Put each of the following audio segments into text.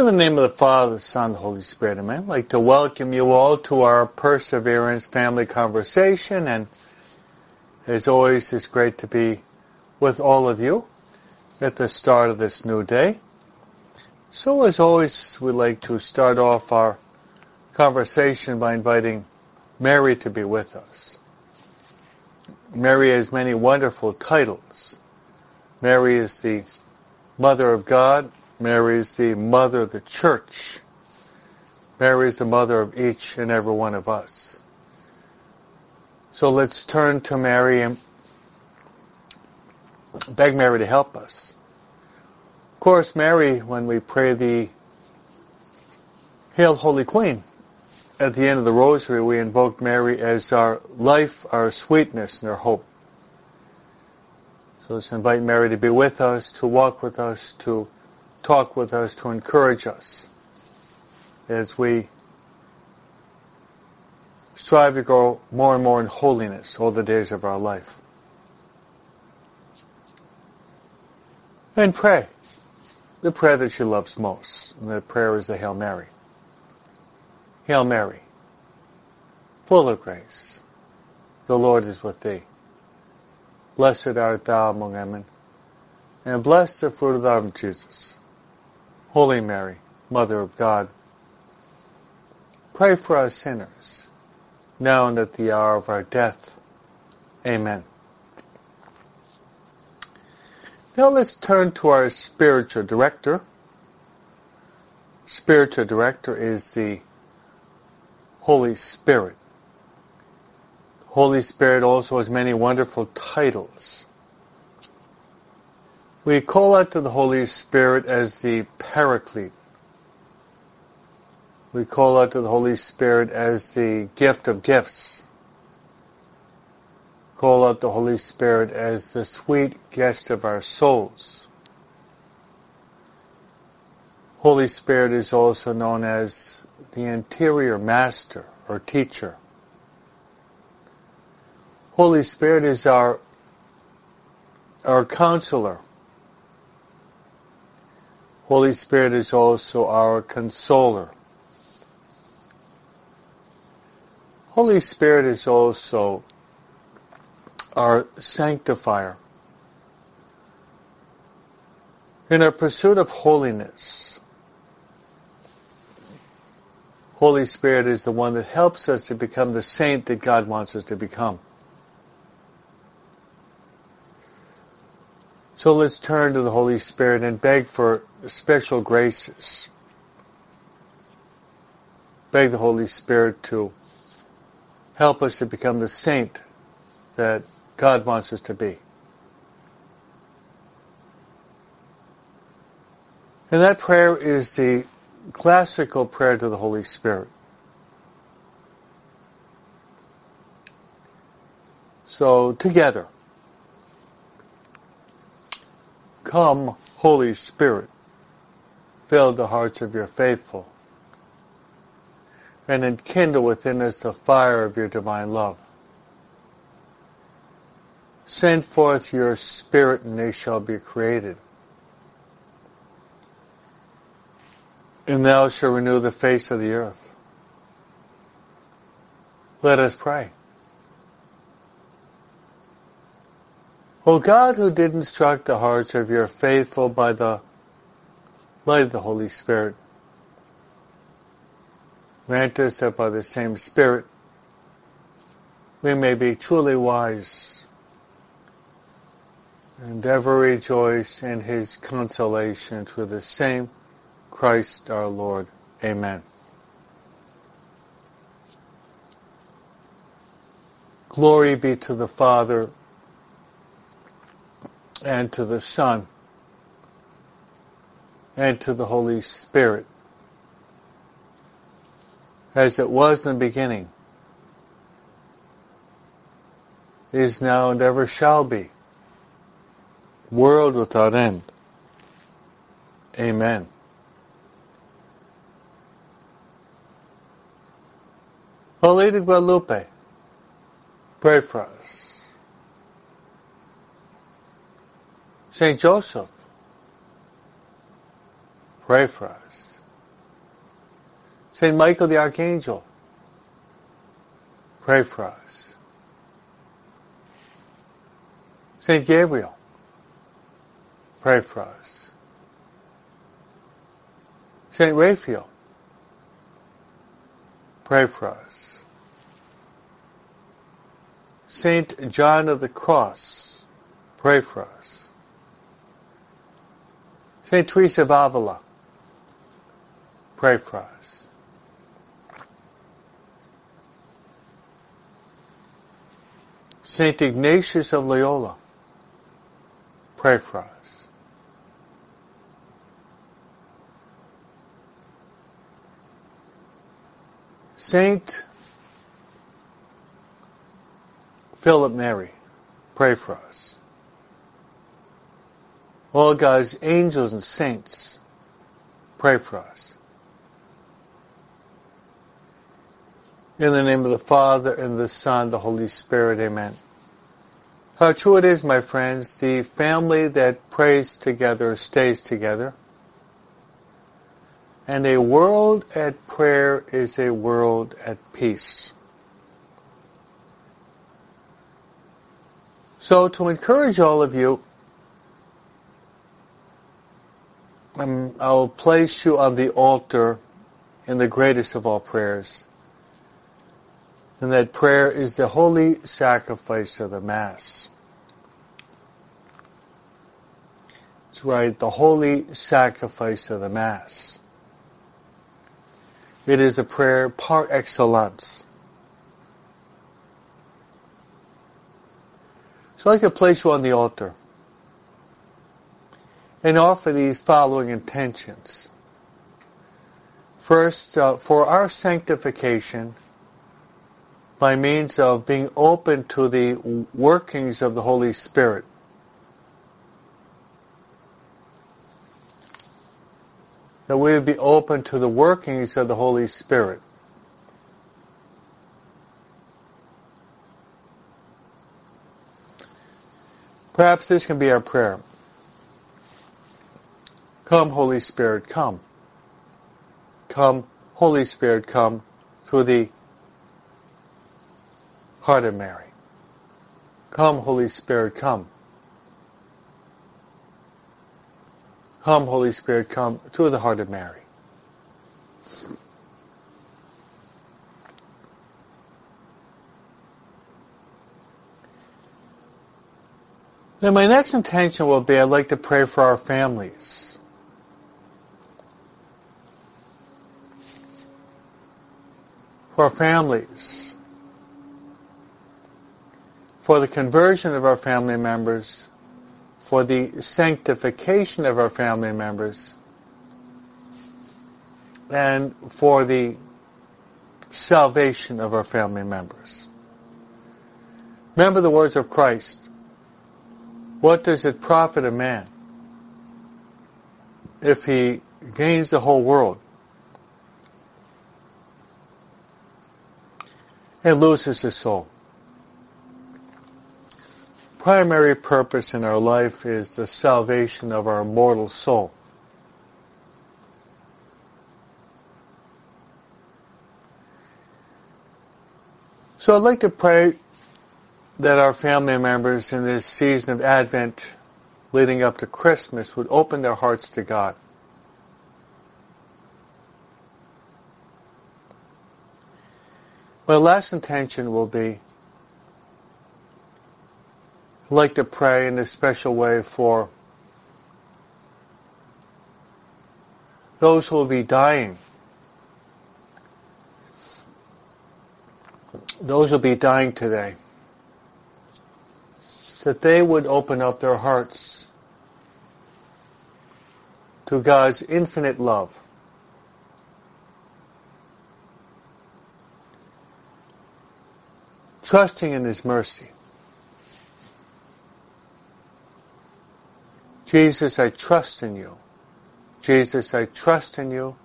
In the name of the Father, the Son, the Holy Spirit, amen. I'd like to welcome you all to our Perseverance Family Conversation, and as always, it's great to be with all of you at the start of this new day. So as always, we'd like to start off our conversation by inviting Mary to be with us. Mary has many wonderful titles. Mary is the Mother of God, Mary is the mother of the church. Mary is the mother of each and every one of us. So let's turn to Mary and beg Mary to help us. Of course, Mary, when we pray the Hail Holy Queen, at the end of the rosary, we invoke Mary as our life, our sweetness, and our hope. So let's invite Mary to be with us, to walk with us, to talk with us to encourage us as we strive to grow more and more in holiness all the days of our life. And pray the prayer that she loves most. And the prayer is the Hail Mary. Hail Mary, full of grace, the Lord is with thee. Blessed art thou among women, and blessed the fruit of thy womb, Jesus. Holy Mary, Mother of God, pray for us sinners, now and at the hour of our death. Amen. Now let's turn to our spiritual director. Spiritual director is the Holy Spirit. Holy Spirit also has many wonderful titles. We call out to the Holy Spirit as the Paraclete. We call out to the Holy Spirit as the gift of gifts. Call out the Holy Spirit as the sweet guest of our souls. Holy Spirit is also known as the interior master or teacher. Holy Spirit is our, our counselor. Holy Spirit is also our consoler. Holy Spirit is also our sanctifier. In our pursuit of holiness, Holy Spirit is the one that helps us to become the saint that God wants us to become. So let's turn to the Holy Spirit and beg for special graces. Beg the Holy Spirit to help us to become the saint that God wants us to be. And that prayer is the classical prayer to the Holy Spirit. So together. Come, Holy Spirit, fill the hearts of your faithful, and enkindle within us the fire of your divine love. Send forth your Spirit, and they shall be created. And thou shalt renew the face of the earth. Let us pray. O God, who did instruct the hearts of your faithful by the light of the Holy Spirit, grant us that by the same Spirit we may be truly wise and ever rejoice in his consolation through the same Christ our Lord. Amen. Glory be to the Father, and to the Son, and to the Holy Spirit, as it was in the beginning, is now and ever shall be, world without end. Amen. Holy Guadalupe, pray for us. Saint Joseph, pray for us. Saint Michael the Archangel, pray for us. Saint Gabriel, pray for us. Saint Raphael, pray for us. Saint John of the Cross, pray for us. Saint Teresa of Avila, pray for us. Saint Ignatius of Loyola, pray for us. Saint Philip Neri, pray for us. All God's angels and saints, pray for us. In the name of the Father, and the Son, the Holy Spirit, amen. How true it is, my friends, the family that prays together stays together. And a world at prayer is a world at peace. So to encourage all of you, um, I'll place you on the altar in the greatest of all prayers. And that prayer is the holy sacrifice of the Mass. That's right, the holy sacrifice of the Mass. It is a prayer par excellence. So like to place you on the altar and offer these following intentions. First, uh, for our sanctification, by means of being open to the workings of the Holy Spirit. That we would be open to the workings of the Holy Spirit. Perhaps this can be our prayer. Come, Holy Spirit, come. Come, Holy Spirit, come through the heart of Mary. Come, Holy Spirit, come. Come, Holy Spirit, come to the heart of Mary. Then my next intention will be I'd like to pray for our families. For families for the conversion of our family members, for the sanctification of our family members, and for the salvation of our family members. Remember the words of Christ. What does it profit a man if he gains the whole world and loses his soul? primary purpose in our life is the salvation of our mortal soul. So I'd like to pray that our family members in this season of Advent leading up to Christmas would open their hearts to God. My last intention will be like to pray in a special way for those who will be dying. Those who will be dying today. That they would open up their hearts to God's infinite love. Trusting in His mercy. Jesus, I trust in you. Jesus, I trust in you.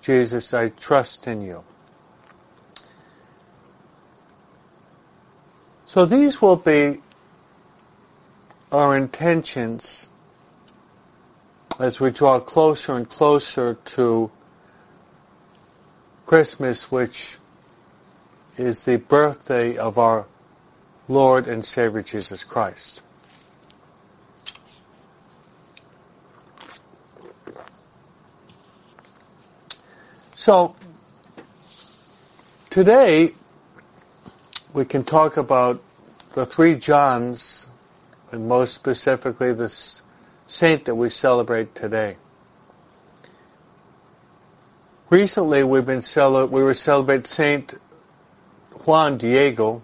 Jesus, I trust in you. So these will be our intentions as we draw closer and closer to Christmas, which is the birthday of our Lord and Savior Jesus Christ. So, today we can talk about the three Johns, and most specifically the saint that we celebrate today. Recently, we've been we were celebrating Saint Juan Diego.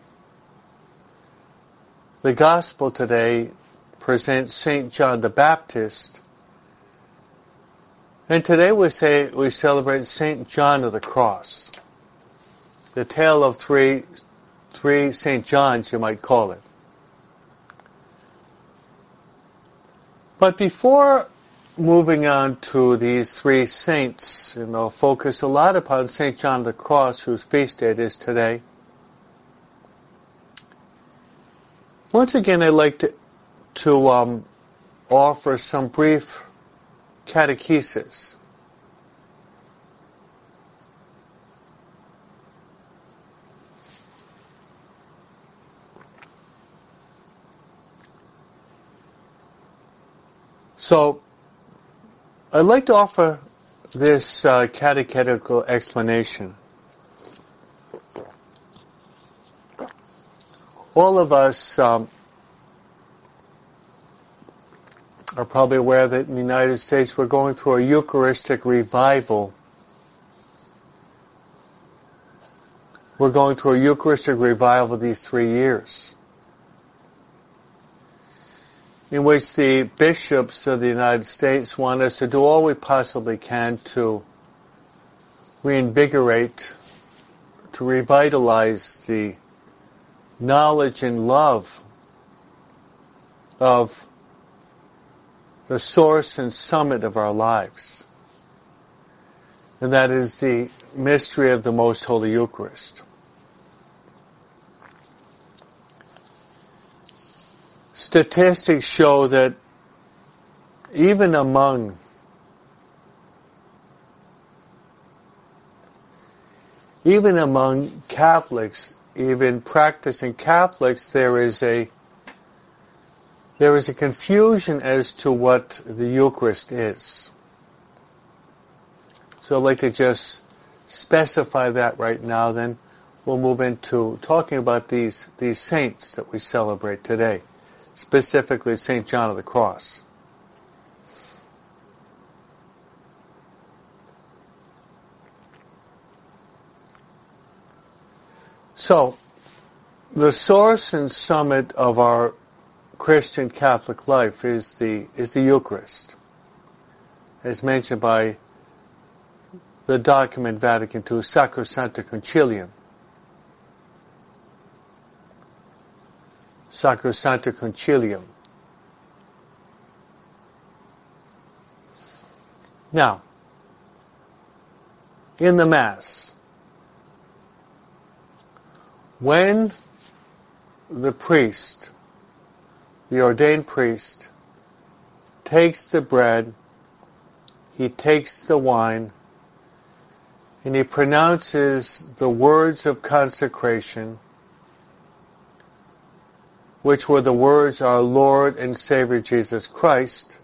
The Gospel today presents Saint John the Baptist, and today we say we celebrate Saint John of the Cross, the tale of three three Saint Johns, you might call it. But before moving on to these three saints, and I'll focus a lot upon St. John of the Cross, whose feast day it is today. Once again, I'd like to, to um, offer some brief catechesis. So, I'd like to offer this uh, catechetical explanation. All of us um, are probably aware that in the United States we're going through a Eucharistic revival. We're going through a Eucharistic revival these three years in which the bishops of the United States want us to do all we possibly can to reinvigorate, to revitalize the knowledge and love of the source and summit of our lives. And that is the mystery of the Most Holy Eucharist. statistics show that even among even among Catholics, even practicing Catholics, there is a there is a confusion as to what the Eucharist is. So I'd like to just specify that right now, then we'll move into talking about these, these saints that we celebrate today specifically St. John of the Cross. So, the source and summit of our Christian Catholic life is the, is the Eucharist, as mentioned by the document Vatican II, Sacrosancta Concilium. Sacrosancta Concilium. Now, in the Mass, when the priest, the ordained priest, takes the bread, he takes the wine, and he pronounces the words of consecration, which were the words our Lord and Savior Jesus Christ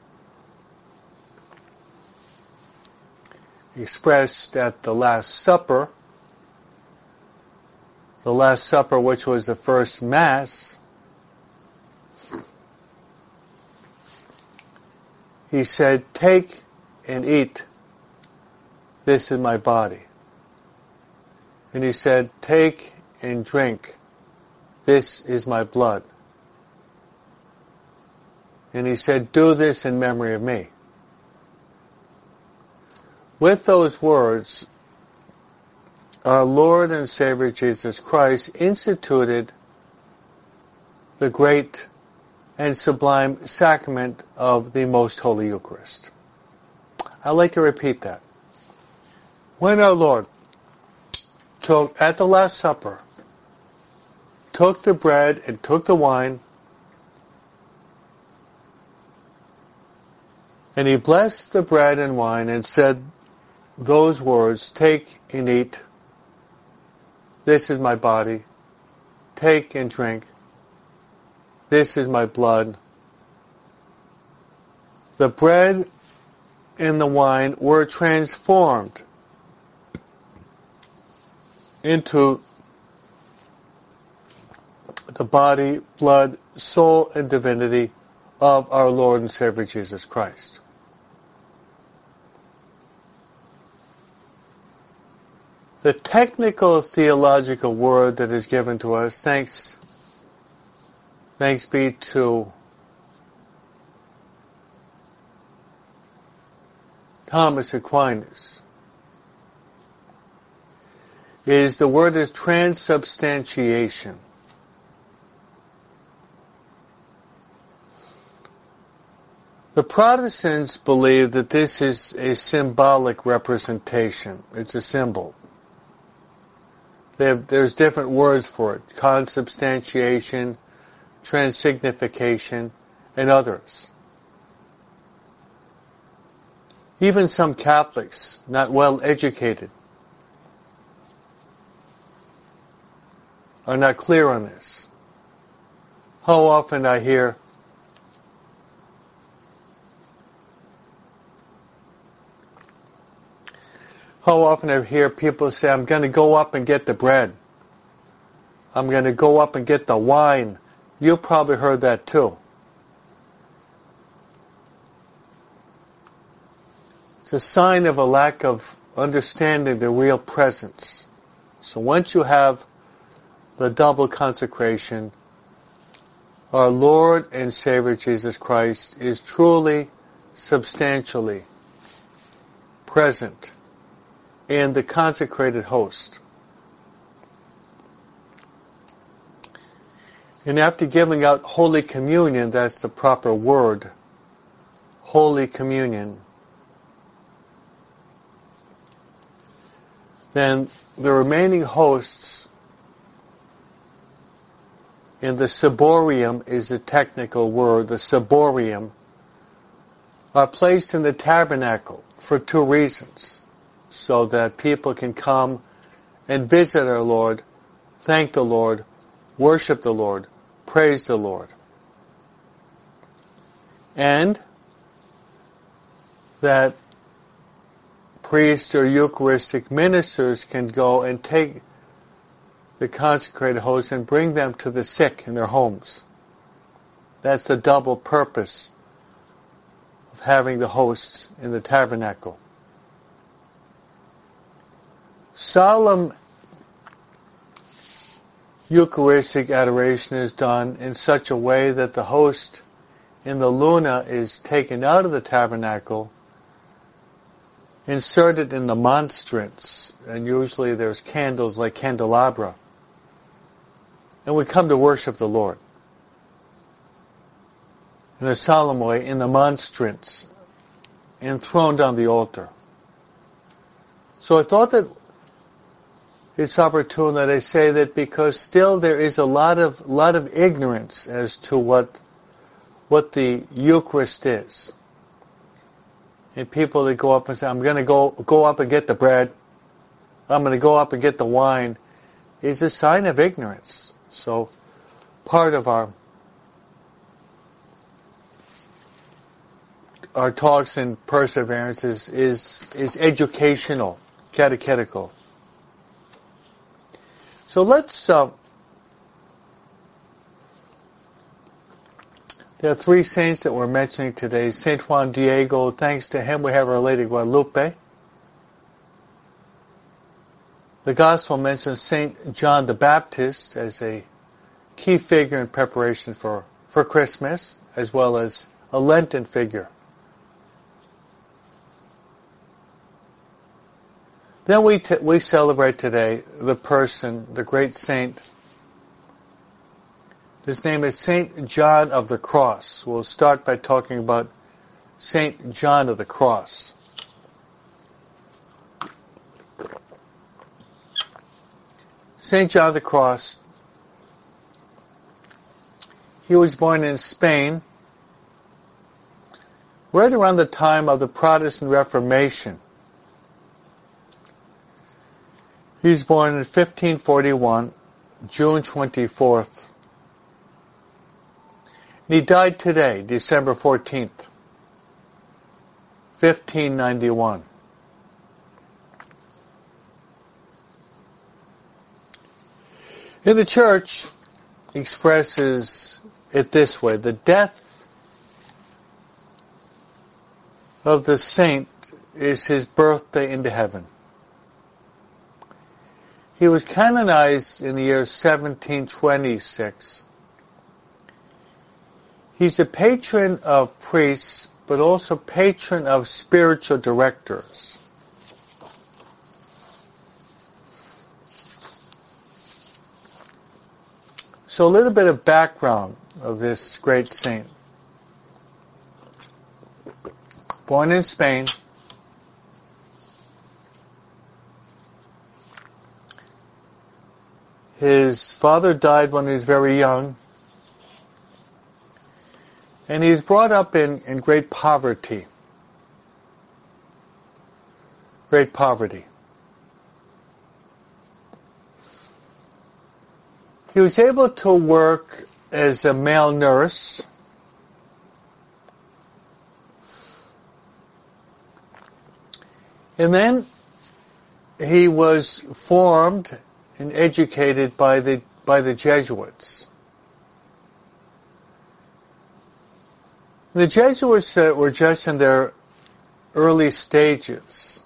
expressed at the Last Supper, the Last Supper which was the first Mass, he said, take and eat, this is my body. And he said, take and drink, this is my blood. And he said, do this in memory of me. With those words, our Lord and Savior Jesus Christ instituted the great and sublime sacrament of the Most Holy Eucharist. I'd like to repeat that. When our Lord took, at the Last Supper, took the bread and took the wine, And he blessed the bread and wine and said those words, Take and eat, this is my body. Take and drink. This is my blood. The bread and the wine were transformed into the body, blood, soul, and divinity of our Lord and Savior Jesus Christ. The technical theological word that is given to us, thanks, thanks be to Thomas Aquinas, is the word is transubstantiation. The Protestants believe that this is a symbolic representation. It's a symbol. Have, there's different words for it. Consubstantiation, transignification, and others. Even some Catholics, not well educated, are not clear on this. How often I hear How often I hear people say, I'm going to go up and get the bread. I'm going to go up and get the wine. You probably heard that too. It's a sign of a lack of understanding the real presence. So once you have the double consecration, our Lord and Savior Jesus Christ is truly, substantially present and the consecrated host. And after giving out Holy Communion, that's the proper word, Holy Communion, then the remaining hosts in the ciborium is a technical word, the ciborium, are placed in the tabernacle for two reasons so that people can come and visit our Lord, thank the Lord, worship the Lord, praise the Lord. And that priests or Eucharistic ministers can go and take the consecrated hosts and bring them to the sick in their homes. That's the double purpose of having the hosts in the tabernacle solemn Eucharistic adoration is done in such a way that the host in the luna is taken out of the tabernacle, inserted in the monstrance, and usually there's candles like candelabra, and we come to worship the Lord in a solemn way in the monstrance, enthroned on the altar. So I thought that it's opportune that I say that because still there is a lot of lot of ignorance as to what what the Eucharist is. And people that go up and say, I'm going to go go up and get the bread, I'm going to go up and get the wine, is a sign of ignorance. So part of our our talks in perseverance is is, is educational, catechetical. So let's, uh, there are three saints that we're mentioning today. Saint Juan Diego, thanks to him we have Our Lady Guadalupe. The Gospel mentions Saint John the Baptist as a key figure in preparation for, for Christmas, as well as a Lenten figure. Then we, t- we celebrate today the person, the great saint. His name is Saint John of the Cross. We'll start by talking about Saint John of the Cross. Saint John of the Cross, he was born in Spain right around the time of the Protestant Reformation. He was born in 1541, June 24th. And he died today, December 14th, 1591. In the church, expresses it this way, the death of the saint is his birthday into heaven. He was canonized in the year 1726. He's a patron of priests, but also patron of spiritual directors. So a little bit of background of this great saint. Born in Spain, his father died when he was very young, and he was brought up in, in great poverty. Great poverty. He was able to work as a male nurse. And then he was formed and educated by the, by the Jesuits. The Jesuits uh, were just in their early stages.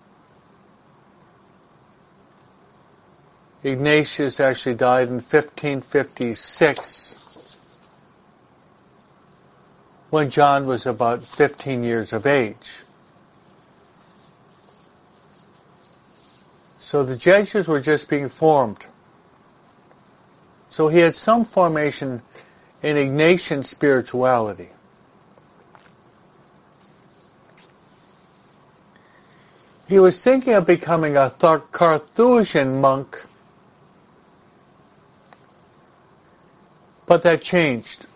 Ignatius actually died in 1556 when John was about 15 years of age. So the Jesuits were just being formed. So he had some formation in Ignatian spirituality. He was thinking of becoming a Carthusian monk But that changed.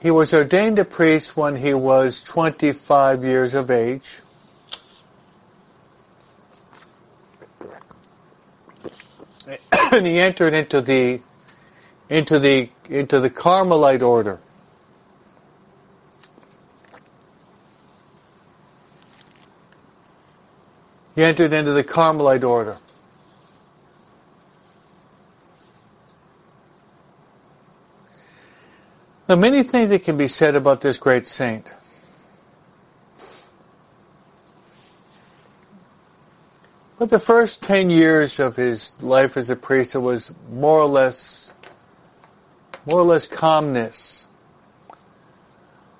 He was ordained a priest when he was 25 years of age. and he entered into the into the into the Carmelite order. He entered into the Carmelite order. Now, many things that can be said about this great saint. But the first ten years of his life as a priest, it was more or less, more or less calmness.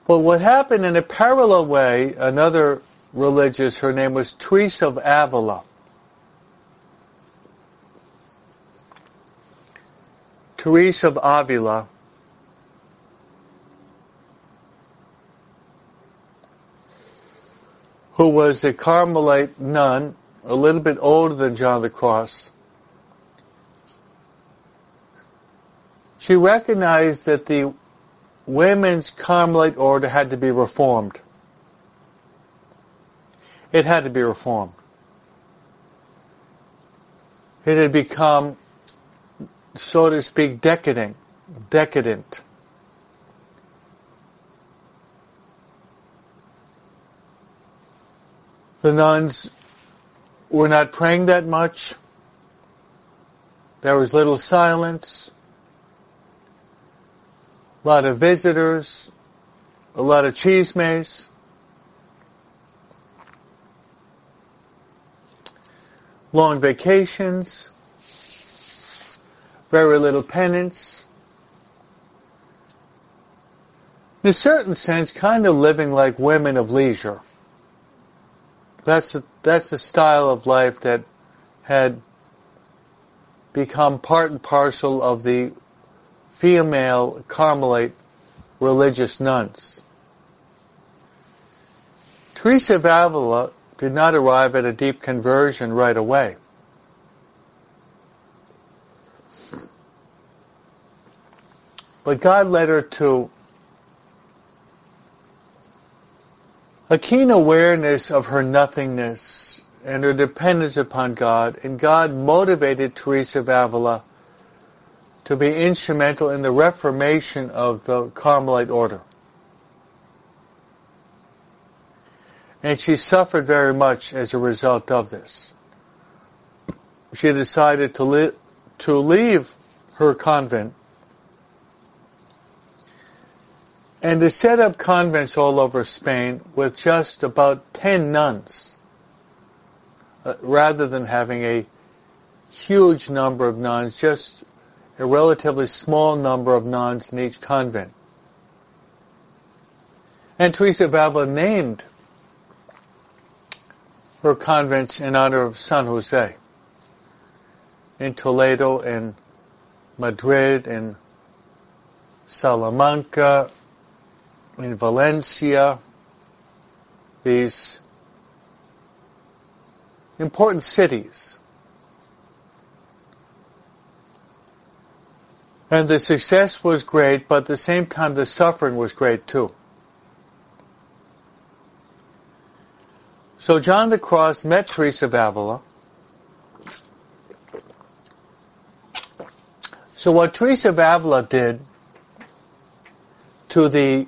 But what happened in a parallel way, another religious, her name was Teresa of Avila. Teresa of Avila who was a Carmelite nun, a little bit older than John the Cross. She recognized that the women's Carmelite order had to be reformed. It had to be reformed. It had become, so to speak, decadent, decadent. The nuns were not praying that much. There was little silence, a lot of visitors, a lot of chismes. Long vacations, very little penance. In a certain sense, kind of living like women of leisure. That's a, that's a style of life that had become part and parcel of the female Carmelite religious nuns. Teresa of Avila did not arrive at a deep conversion right away. But God led her to a keen awareness of her nothingness and her dependence upon God, and God motivated Teresa of Avila to be instrumental in the reformation of the Carmelite order. And she suffered very much as a result of this. She decided to, li- to leave her convent and to set up convents all over Spain with just about 10 nuns, uh, rather than having a huge number of nuns, just a relatively small number of nuns in each convent. And Teresa of Avila named her convents in honor of San Jose in Toledo, in Madrid, in Salamanca, in Valencia, these important cities. And the success was great, but at the same time the suffering was great too. So John the Cross met Teresa of Avila. So what Teresa of Avila did to the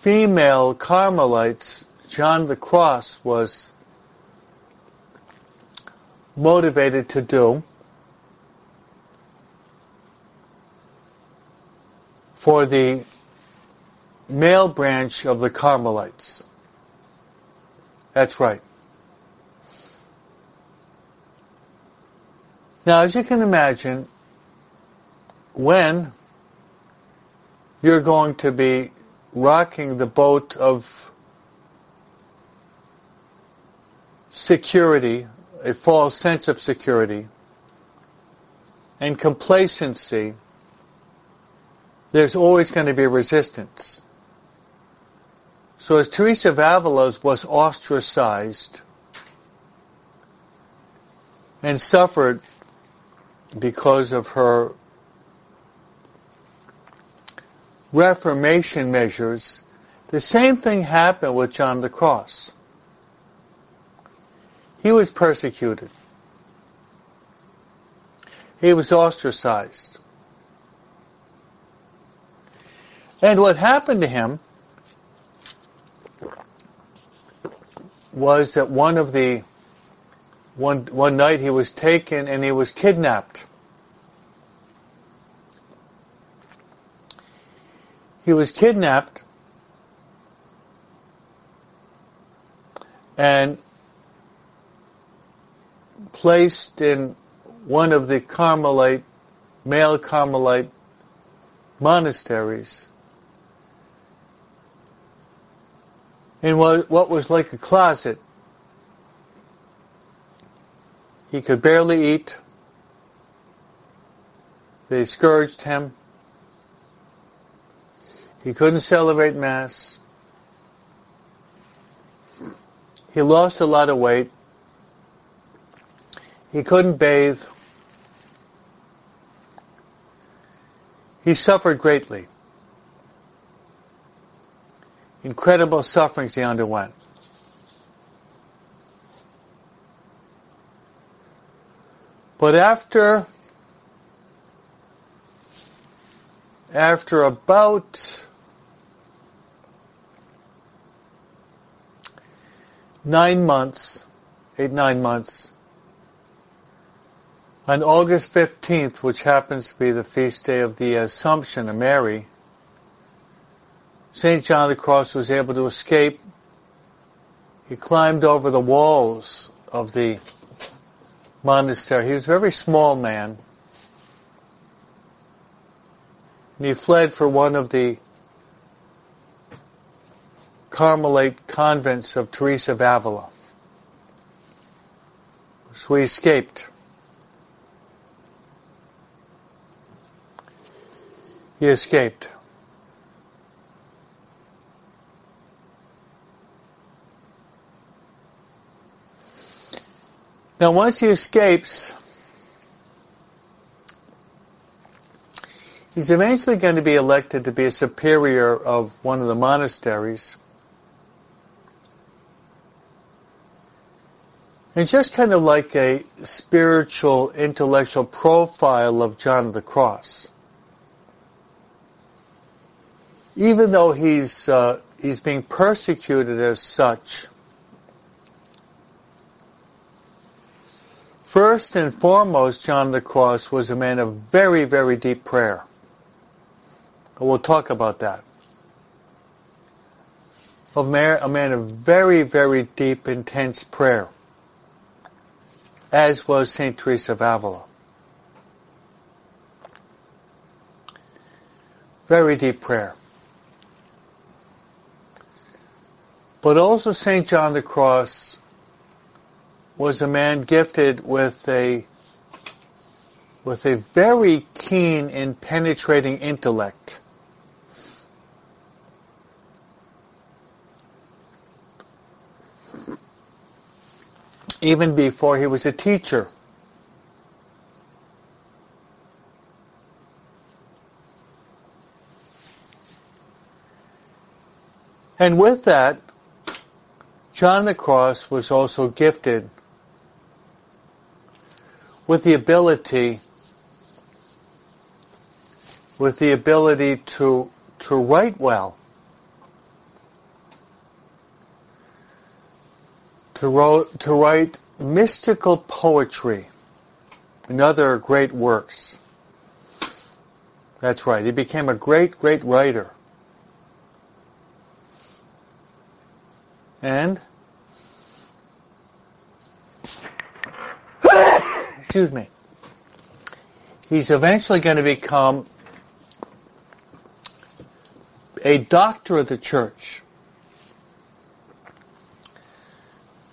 female Carmelites, John the Cross was motivated to do for the male branch of the Carmelites. That's right. Now, as you can imagine, when you're going to be rocking the boat of security, a false sense of security, and complacency, there's always going to be resistance. So as Teresa of Avila was ostracized and suffered because of her Reformation measures, the same thing happened with John the Cross. He was persecuted. He was ostracized. And what happened to him was that one of the one one night he was taken and he was kidnapped. he was kidnapped and placed in one of the Carmelite, male Carmelite monasteries in what, was like a closet. He could barely eat. They scourged him. He couldn't celebrate Mass. He lost a lot of weight. He couldn't bathe. He suffered greatly. Incredible sufferings he underwent. But after after about nine months, eight, nine months, on August 15th, which happens to be the feast day of the Assumption of Mary, St. John the Cross was able to escape. He climbed over the walls of the monastery. He was a very small man. And he fled for one of the Carmelite convents of Teresa of Avila. So he escaped. He escaped. Now once he escapes, he's eventually going to be elected to be a superior of one of the monasteries. It's just kind of like a spiritual, intellectual profile of John of the Cross. Even though he's uh, he's being persecuted as such, first and foremost, John the Cross was a man of very, very deep prayer. We'll talk about that. A man, a man of very, very deep, intense prayer as was St. Teresa of Avila. Very deep prayer. But also St. John the Cross was a man gifted with a with a very keen and penetrating intellect. even before he was a teacher. And with that, John the Cross was also gifted with the ability with the ability to to write well. to, wrote, to write mystical poetry and other great works. That's right. He became a great, great writer. And excuse me. He's eventually going to become a doctor of the church.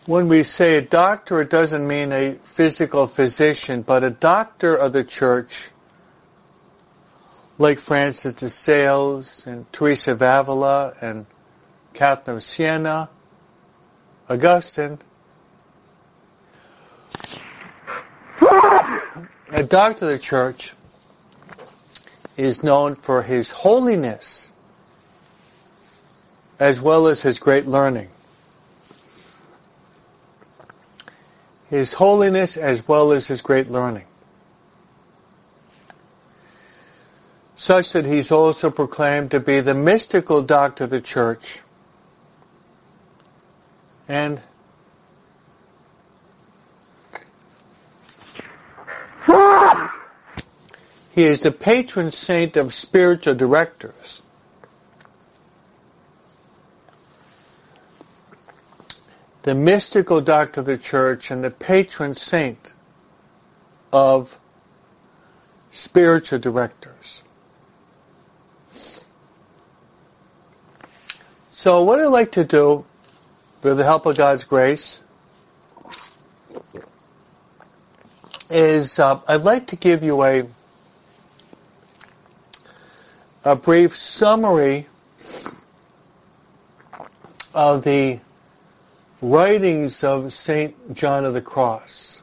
when we say a doctor, it doesn't mean a physical physician, but a doctor of the church, like Francis de Sales and Teresa of Avila and Catherine of Siena, Augustine. A doctor of the church is known for his holiness as well as his great learning. his holiness as well as his great learning. Such that he's also proclaimed to be the mystical doctor of the church and he is the patron saint of spiritual directors. the mystical doctor of the church and the patron saint of spiritual directors. So what I'd like to do, with the help of God's grace, is uh, I'd like to give you a a brief summary of the writings of St. John of the Cross,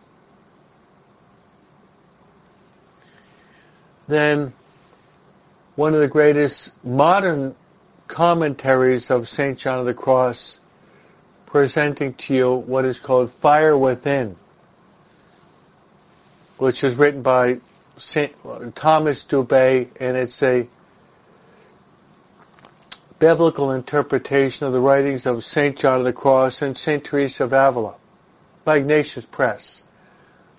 then one of the greatest modern commentaries of St. John of the Cross presenting to you what is called Fire Within, which is written by Saint uh, Thomas Dubay, and it's a biblical interpretation of the writings of St. John of the Cross and St. Teresa of Avila by Ignatius Press.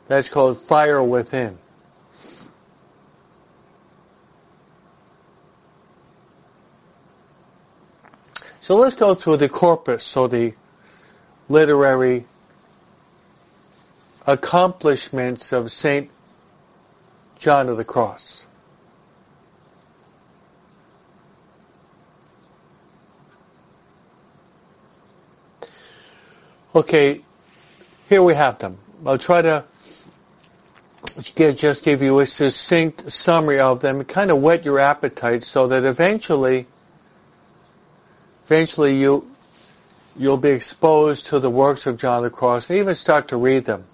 That's called Fire Within. So let's go through the corpus, so the literary accomplishments of St. John of the Cross. Okay, here we have them. I'll try to just give you a succinct summary of them, kind of whet your appetite so that eventually, eventually you, you'll be exposed to the works of John the Cross and even start to read them.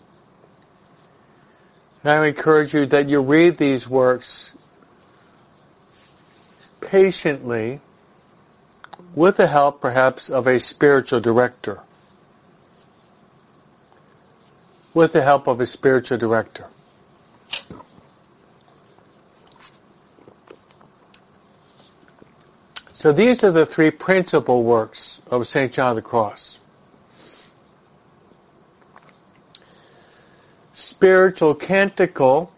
And I encourage you that you read these works patiently with the help perhaps of a spiritual director. with the help of a spiritual director. So these are the three principal works of St. John of the Cross. Spiritual canticle.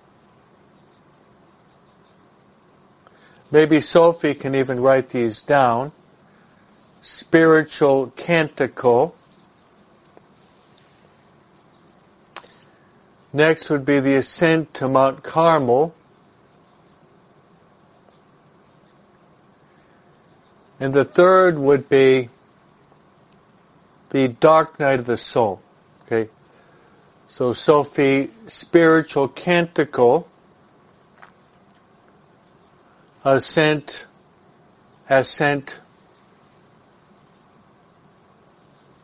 Maybe Sophie can even write these down. Spiritual canticle. Next would be the ascent to Mount Carmel. And the third would be the dark night of the soul. Okay. So Sophie, spiritual canticle, ascent, ascent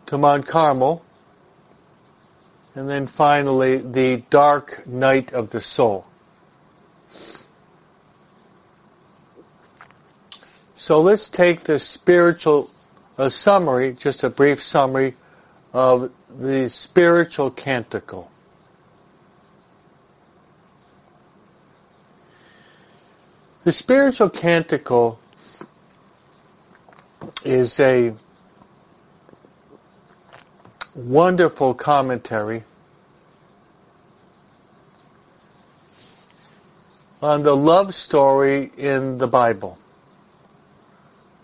to Mount Carmel, and then finally the dark night of the soul. So let's take the spiritual a summary, just a brief summary of the spiritual canticle. The spiritual canticle is a wonderful commentary on the love story in the Bible.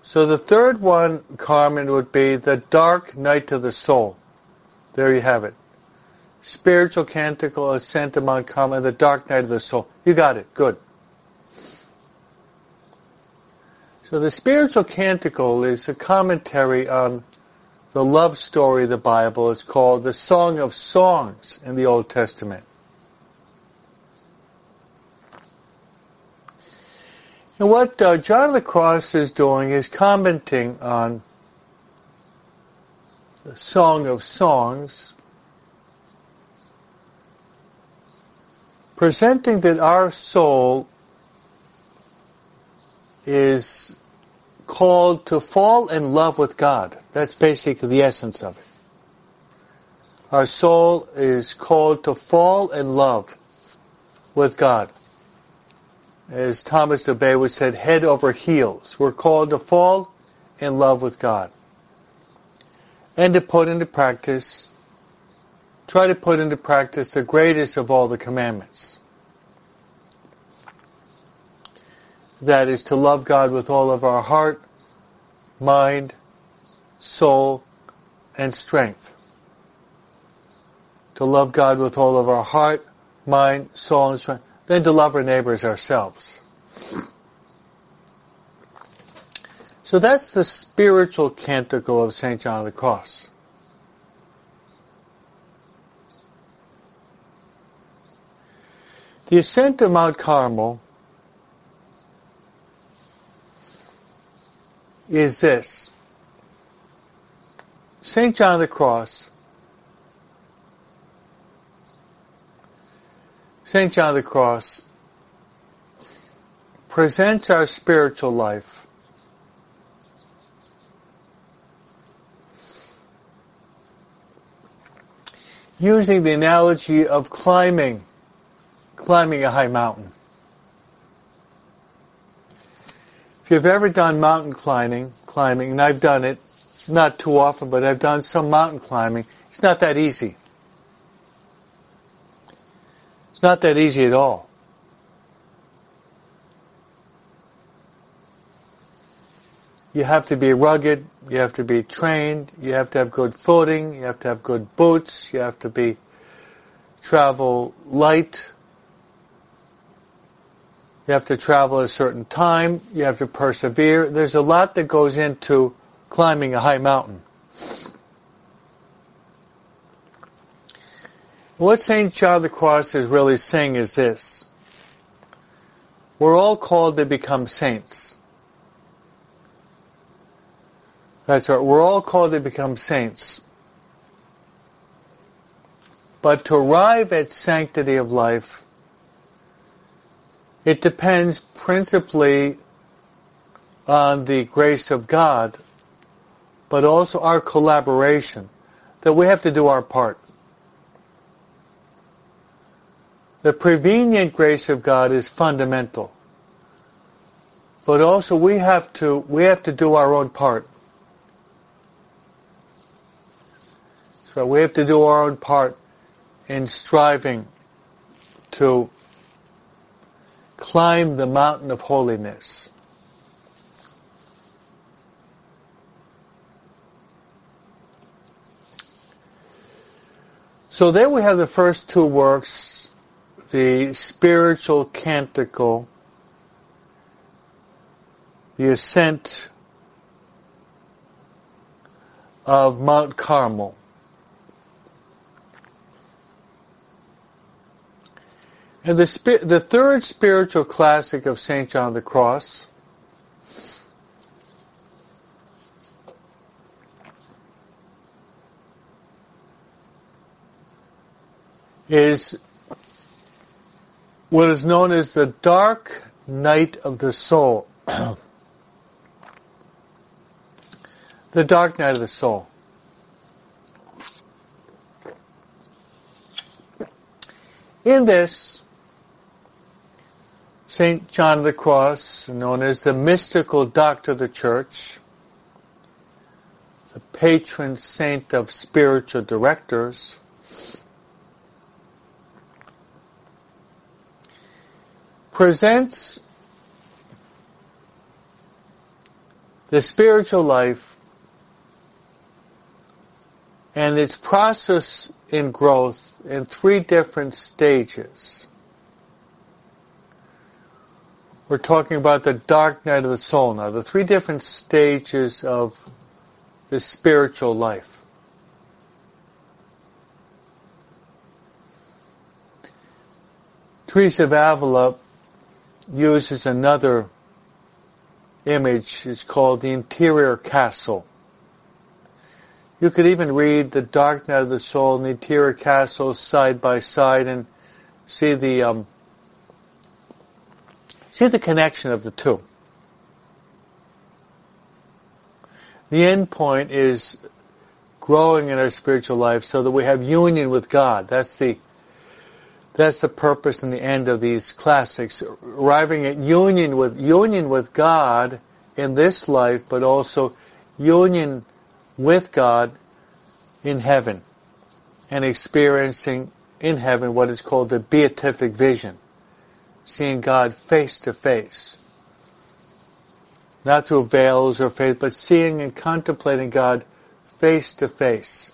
So the third one, Carmen, would be the dark night of the soul. There you have it. Spiritual canticle, to Mount Carmel, the dark night of the soul. You got it. Good. So the spiritual canticle is a commentary on the love story of the Bible. It's called the Song of Songs in the Old Testament. And what uh, John Cross is doing is commenting on the Song of Songs, presenting that our soul is called to fall in love with God. That's basically the essence of it. Our soul is called to fall in love with God as Thomas Dubay said, head over heels. We're called to fall in love with God. And to put into practice, try to put into practice the greatest of all the commandments. That is to love God with all of our heart, mind, soul, and strength. To love God with all of our heart, mind, soul, and strength than to love our neighbors ourselves. So that's the spiritual canticle of St. John of the Cross. The ascent of Mount Carmel is this. St. John of the Cross St. John of the Cross presents our spiritual life using the analogy of climbing, climbing a high mountain. If you've ever done mountain climbing, climbing, and I've done it, not too often, but I've done some mountain climbing, it's not that easy. It's not that easy at all. You have to be rugged, you have to be trained, you have to have good footing, you have to have good boots, you have to be travel light, you have to travel a certain time, you have to persevere. There's a lot that goes into climbing a high mountain. What St. John of the Cross is really saying is this. We're all called to become saints. That's right. We're all called to become saints. But to arrive at sanctity of life, it depends principally on the grace of God, but also our collaboration, that we have to do our part. The prevenient grace of God is fundamental. But also we have to, we have to do our own part. So we have to do our own part in striving to climb the mountain of holiness. So there we have the first two works, the spiritual canticle, the ascent of Mount Carmel. And the, the third spiritual classic of St. John the Cross is what is known as the dark night of the soul. the dark night of the soul. In this, St. John of the Cross, known as the mystical doctor of the church, the patron saint of spiritual directors, presents the spiritual life and its process in growth in three different stages. We're talking about the dark night of the soul now, the three different stages of the spiritual life. Teresa of Avila uses another image. It's called the interior castle. You could even read the dark night of the soul and the interior castle side by side and see the um, see the connection of the two. The end point is growing in our spiritual life so that we have union with God. That's the that's the purpose and the end of these classics, arriving at union with union with God in this life, but also union with God in heaven and experiencing in heaven what is called the beatific vision, seeing God face to face. Not through veils or faith, but seeing and contemplating God face to face.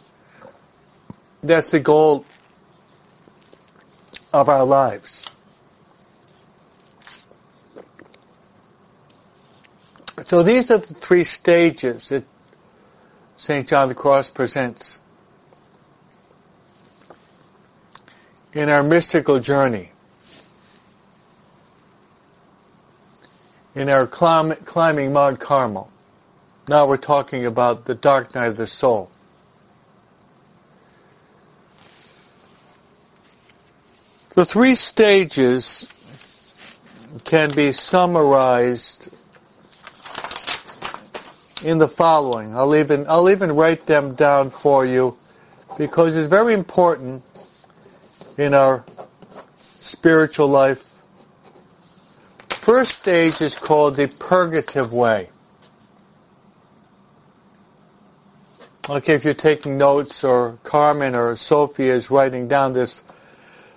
That's the goal of our lives. So these are the three stages that St. John the Cross presents in our mystical journey, in our climb, climbing Mount Carmel. Now we're talking about the dark night of the soul. The three stages can be summarized in the following. I'll even, I'll even write them down for you because it's very important in our spiritual life. First stage is called the purgative way. Okay, if you're taking notes or Carmen or Sophie is writing down this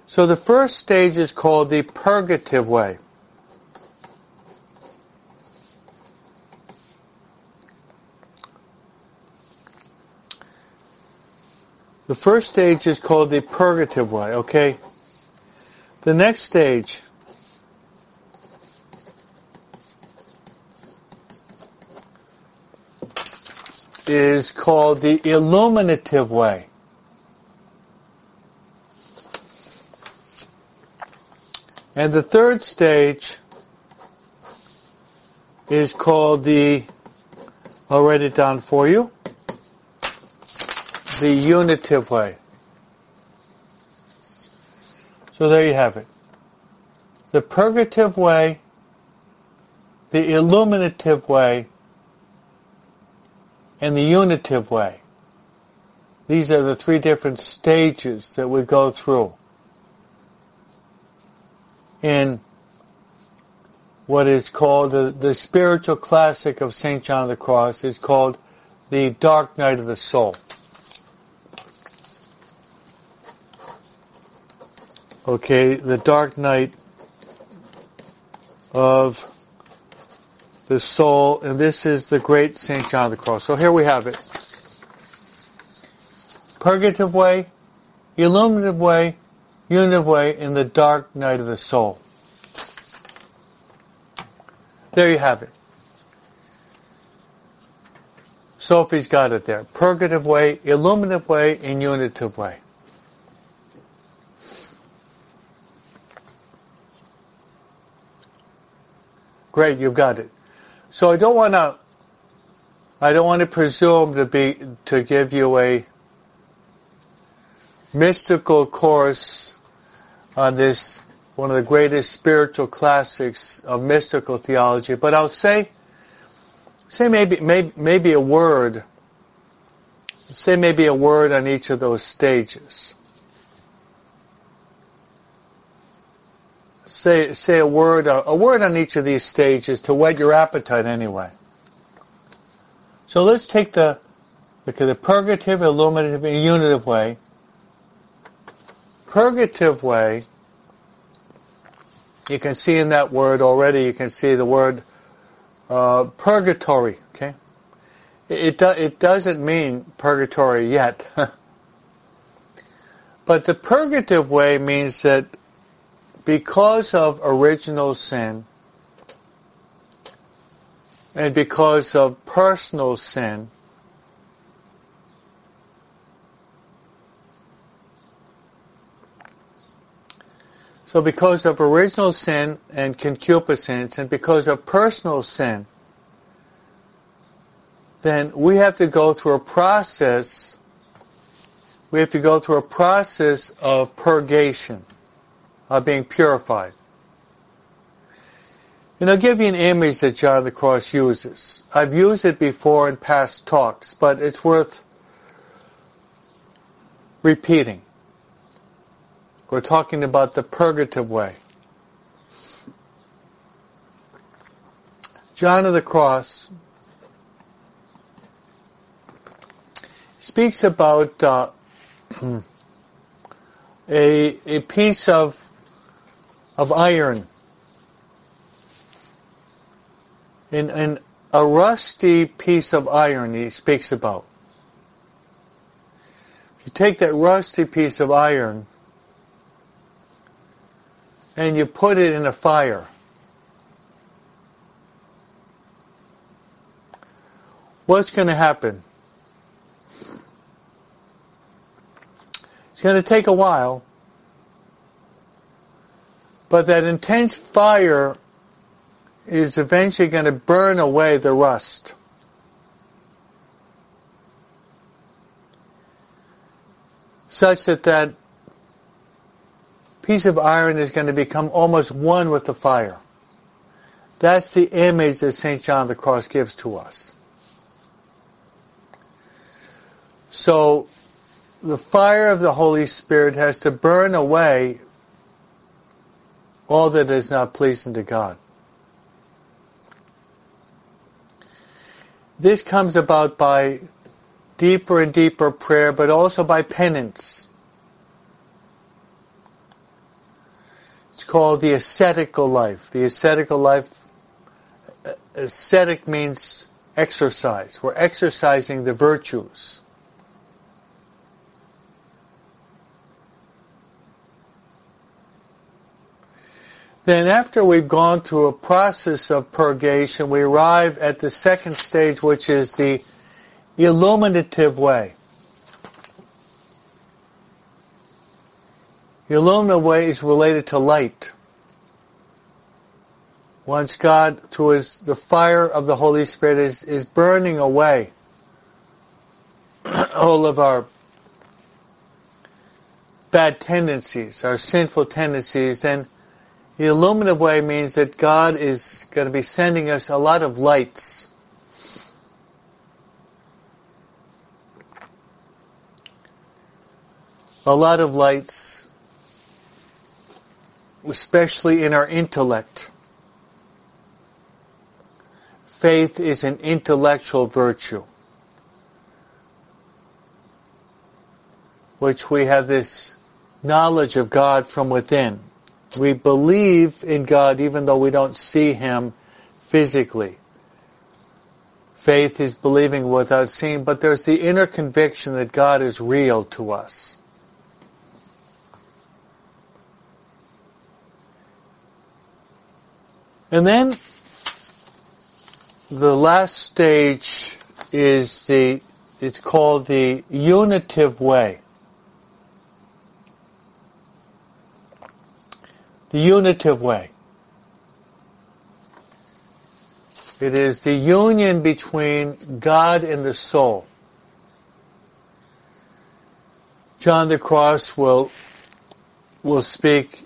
so the first stage is called the purgative way. The first stage is called the purgative way, okay? The next stage is called the illuminative way. And the third stage is called the, I'll write it down for you, the unitive way. So there you have it. The purgative way, the illuminative way, and the unitive way. These are the three different stages that we go through. In what is called the, the spiritual classic of St. John of the Cross is called The Dark Night of the Soul. Okay, the dark night of the soul, and this is the great St. John of the Cross. So here we have it. Purgative way, illuminative way, unitive way, in the dark night of the soul. There you have it. Sophie's got it there. Purgative way, illuminative way, and unitive way. Great, you've got it. So I don't want to, I don't want to presume to be, to give you a mystical course on this, one of the greatest spiritual classics of mystical theology, but I'll say, say maybe, maybe, maybe a word, say maybe a word on each of those stages. say say a word a word on each of these stages to whet your appetite anyway. So let's take the look the purgative, illuminative, and unitive way. Purgative way, you can see in that word already. You can see the word uh, purgatory. Okay, it do, it doesn't mean purgatory yet. But the purgative way means that because of original sin and because of personal sin, So because of original sin and concupiscence and because of personal sin, then we have to go through a process, we have to go through a process of purgation of being purified. And I'll give you an image that John the Cross uses. I've used it before in past talks, but it's worth repeating. We're talking about the purgative way. John of the Cross speaks about uh, a, a piece of of iron. In, in a rusty piece of iron he speaks about. If you take that rusty piece of iron and you put it in a fire, what's going to happen? It's going to take a while, but that intense fire is eventually going to burn away the rust. Such that that piece of iron is going to become almost one with the fire. That's the image that St. John of the Cross gives to us. So, the fire of the Holy Spirit has to burn away all that is not pleasing to God. This comes about by deeper and deeper prayer, but also by penance. Called the ascetical life. The ascetical life, uh, ascetic means exercise. We're exercising the virtues. Then after we've gone through a process of purgation, we arrive at the second stage, which is the illuminative way. The illuminative way is related to light. Once God, through his, the fire of the Holy Spirit, is, is burning away all of our bad tendencies, our sinful tendencies, then the illuminative way means that God is going to be sending us a lot of lights. A lot of lights especially in our intellect. Faith is an intellectual virtue, which we have this knowledge of God from within. We believe in God even though we don't see Him physically. Faith is believing without seeing, but there's the inner conviction that God is real to us. And then the last stage is the, it's called the unitive way. The unitive way. It is the union between God and the soul. John the Cross will, will speak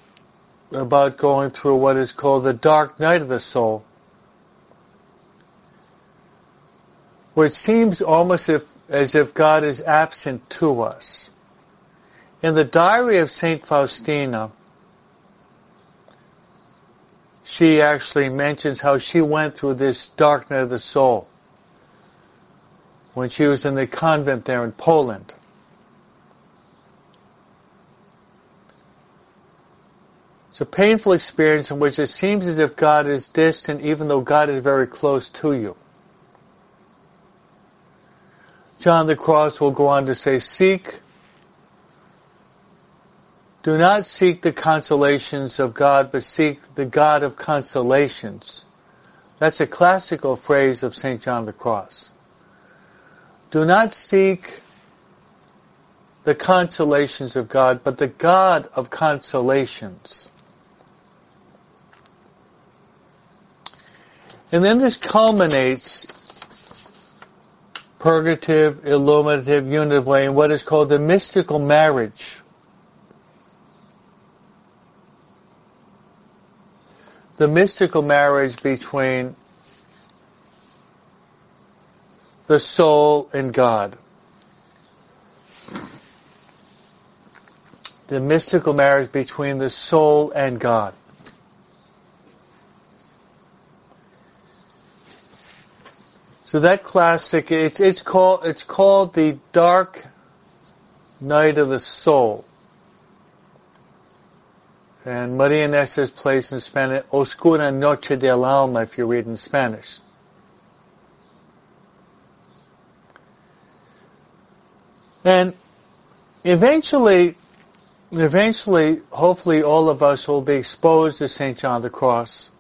about going through what is called the dark night of the soul, it seems almost if, as if God is absent to us. In the diary of Saint Faustina, she actually mentions how she went through this dark night of the soul when she was in the convent there in Poland. It's a painful experience in which it seems as if God is distant even though God is very close to you. John the Cross will go on to say, seek, do not seek the consolations of God, but seek the God of consolations. That's a classical phrase of St. John the Cross. Do not seek the consolations of God, but the God of consolations. And then this culminates purgative, illuminative, unitive way in what is called the mystical marriage. The mystical marriage between the soul and God. The mystical marriage between the soul and God. So that classic, it's, it's called, it's called the Dark Night of the Soul. And Maria Inés' place in Spanish, Oscura Noche del Alma, if you read in Spanish. And eventually, eventually, hopefully all of us will be exposed to St. John the Cross.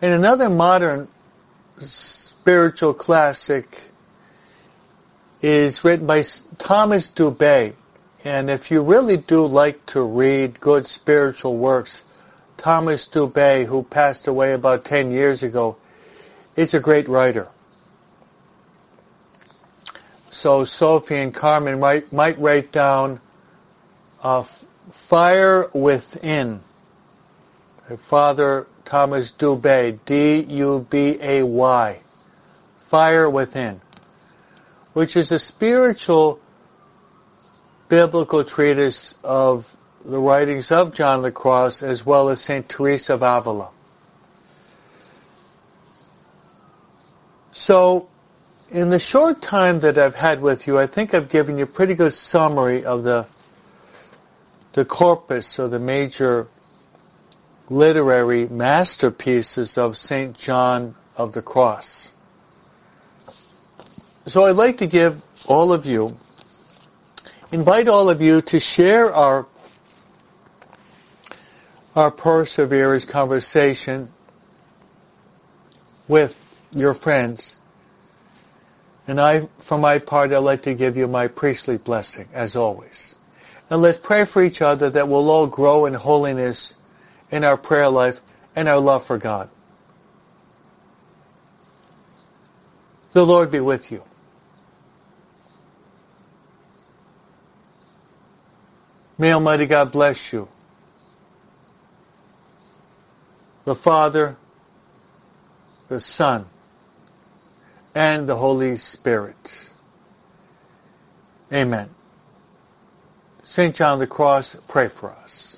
And another modern spiritual classic is written by Thomas Dubay. And if you really do like to read good spiritual works, Thomas Dubay, who passed away about 10 years ago, is a great writer. So Sophie and Carmen might, might write down uh, Fire Within. A father Thomas Dubay, D-U-B-A-Y, Fire Within, which is a spiritual biblical treatise of the writings of John the Cross as well as St. Teresa of Avila. So, in the short time that I've had with you, I think I've given you a pretty good summary of the the corpus or the major literary masterpieces of St. John of the Cross. So I'd like to give all of you, invite all of you to share our our perseverance conversation with your friends. And I, for my part, I'd like to give you my priestly blessing, as always. And let's pray for each other that we'll all grow in holiness in our prayer life and our love for God. The Lord be with you. May Almighty God bless you. The Father, the Son, and the Holy Spirit. Amen. St. John the Cross, pray for us.